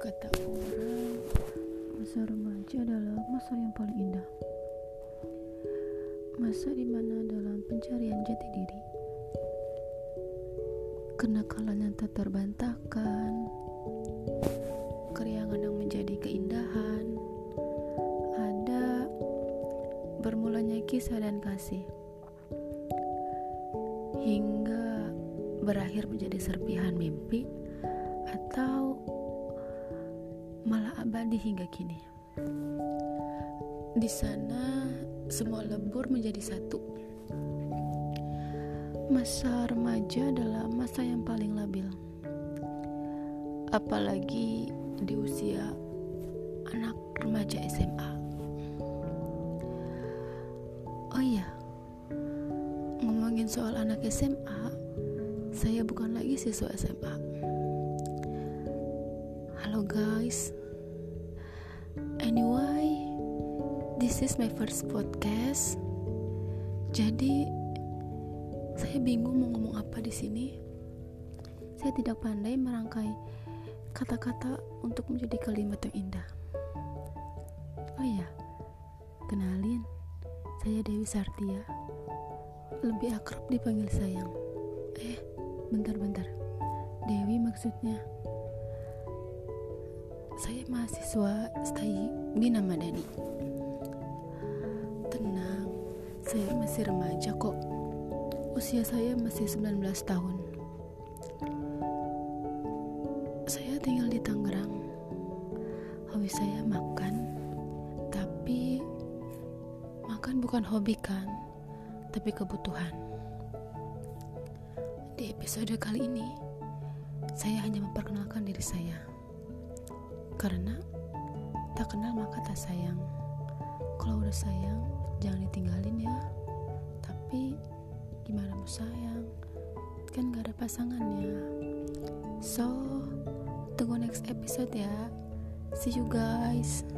Kata orang, masa remaja adalah masa yang paling indah. Masa di mana dalam pencarian jati diri, kenakalan yang tak terbantahkan, keriangan yang menjadi keindahan, ada bermulanya kisah dan kasih, hingga berakhir menjadi serpihan mimpi atau malah abadi hingga kini. Di sana semua lebur menjadi satu. Masa remaja adalah masa yang paling labil. Apalagi di usia anak remaja SMA. Oh iya, ngomongin soal anak SMA, saya bukan lagi siswa SMA. Halo guys. Anyway, this is my first podcast. Jadi saya bingung mau ngomong apa di sini. Saya tidak pandai merangkai kata-kata untuk menjadi kalimat yang indah. Oh ya, kenalin, saya Dewi Sartia. Lebih akrab dipanggil sayang. Eh, bentar-bentar. Dewi maksudnya. Saya mahasiswa stay Bina Madani. Tenang, saya masih remaja kok. Usia saya masih 19 tahun. Saya tinggal di Tangerang. Hobi saya makan, tapi makan bukan hobi kan, tapi kebutuhan. Di episode kali ini, saya hanya memperkenalkan diri saya. Karena tak kenal maka tak sayang. Kalau udah sayang, jangan ditinggalin ya. Tapi gimana mau sayang? Kan gak ada pasangannya. So, tunggu next episode ya. See you guys.